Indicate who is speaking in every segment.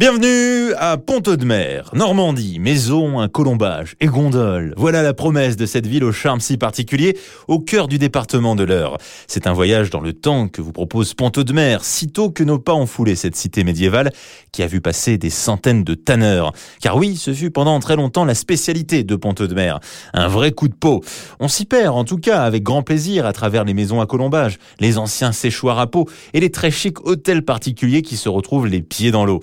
Speaker 1: Bienvenue à Pont-de-Mer, Normandie, maison, un colombage et gondole. Voilà la promesse de cette ville au charme si particulier, au cœur du département de l'Eure. C'est un voyage dans le temps que vous propose Pont-de-Mer, sitôt que nos pas ont foulé cette cité médiévale qui a vu passer des centaines de tanneurs. Car oui, ce fut pendant très longtemps la spécialité de Pont-de-Mer. Un vrai coup de peau. On s'y perd, en tout cas, avec grand plaisir à travers les maisons à colombage, les anciens séchoirs à peau et les très chics hôtels particuliers qui se retrouvent les pieds dans l'eau.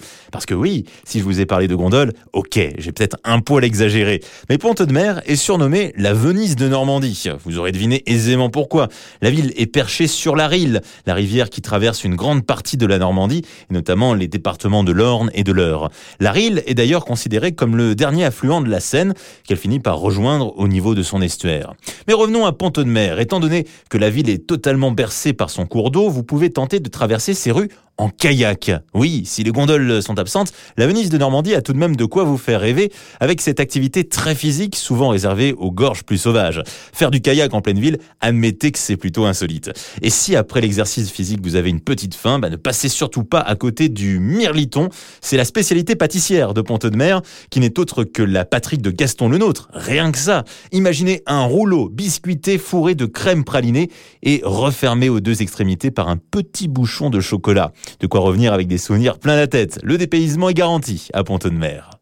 Speaker 1: Que oui, si je vous ai parlé de gondole, ok, j'ai peut-être un poil exagéré. Mais Pont-de-Mer est surnommée la Venise de Normandie. Vous aurez deviné aisément pourquoi. La ville est perchée sur la Rille, la rivière qui traverse une grande partie de la Normandie, et notamment les départements de l'Orne et de l'Eure. La Rille est d'ailleurs considérée comme le dernier affluent de la Seine, qu'elle finit par rejoindre au niveau de son estuaire. Mais revenons à Pont-de-Mer. Étant donné que la ville est totalement bercée par son cours d'eau, vous pouvez tenter de traverser ses rues en kayak. Oui, si les gondoles sont absentes, la Venise de Normandie a tout de même de quoi vous faire rêver avec cette activité très physique souvent réservée aux gorges plus sauvages. Faire du kayak en pleine ville, admettez que c'est plutôt insolite. Et si après l'exercice physique vous avez une petite faim, bah ne passez surtout pas à côté du mirliton. C'est la spécialité pâtissière de Pont-de-Mer qui n'est autre que la patrie de Gaston le Nôtre. Rien que ça. Imaginez un rouleau biscuité fourré de crème pralinée et refermé aux deux extrémités par un petit bouchon de chocolat. De quoi revenir avec des souvenirs plein la tête. Le dépaysement est garanti à Pont-de-Mer.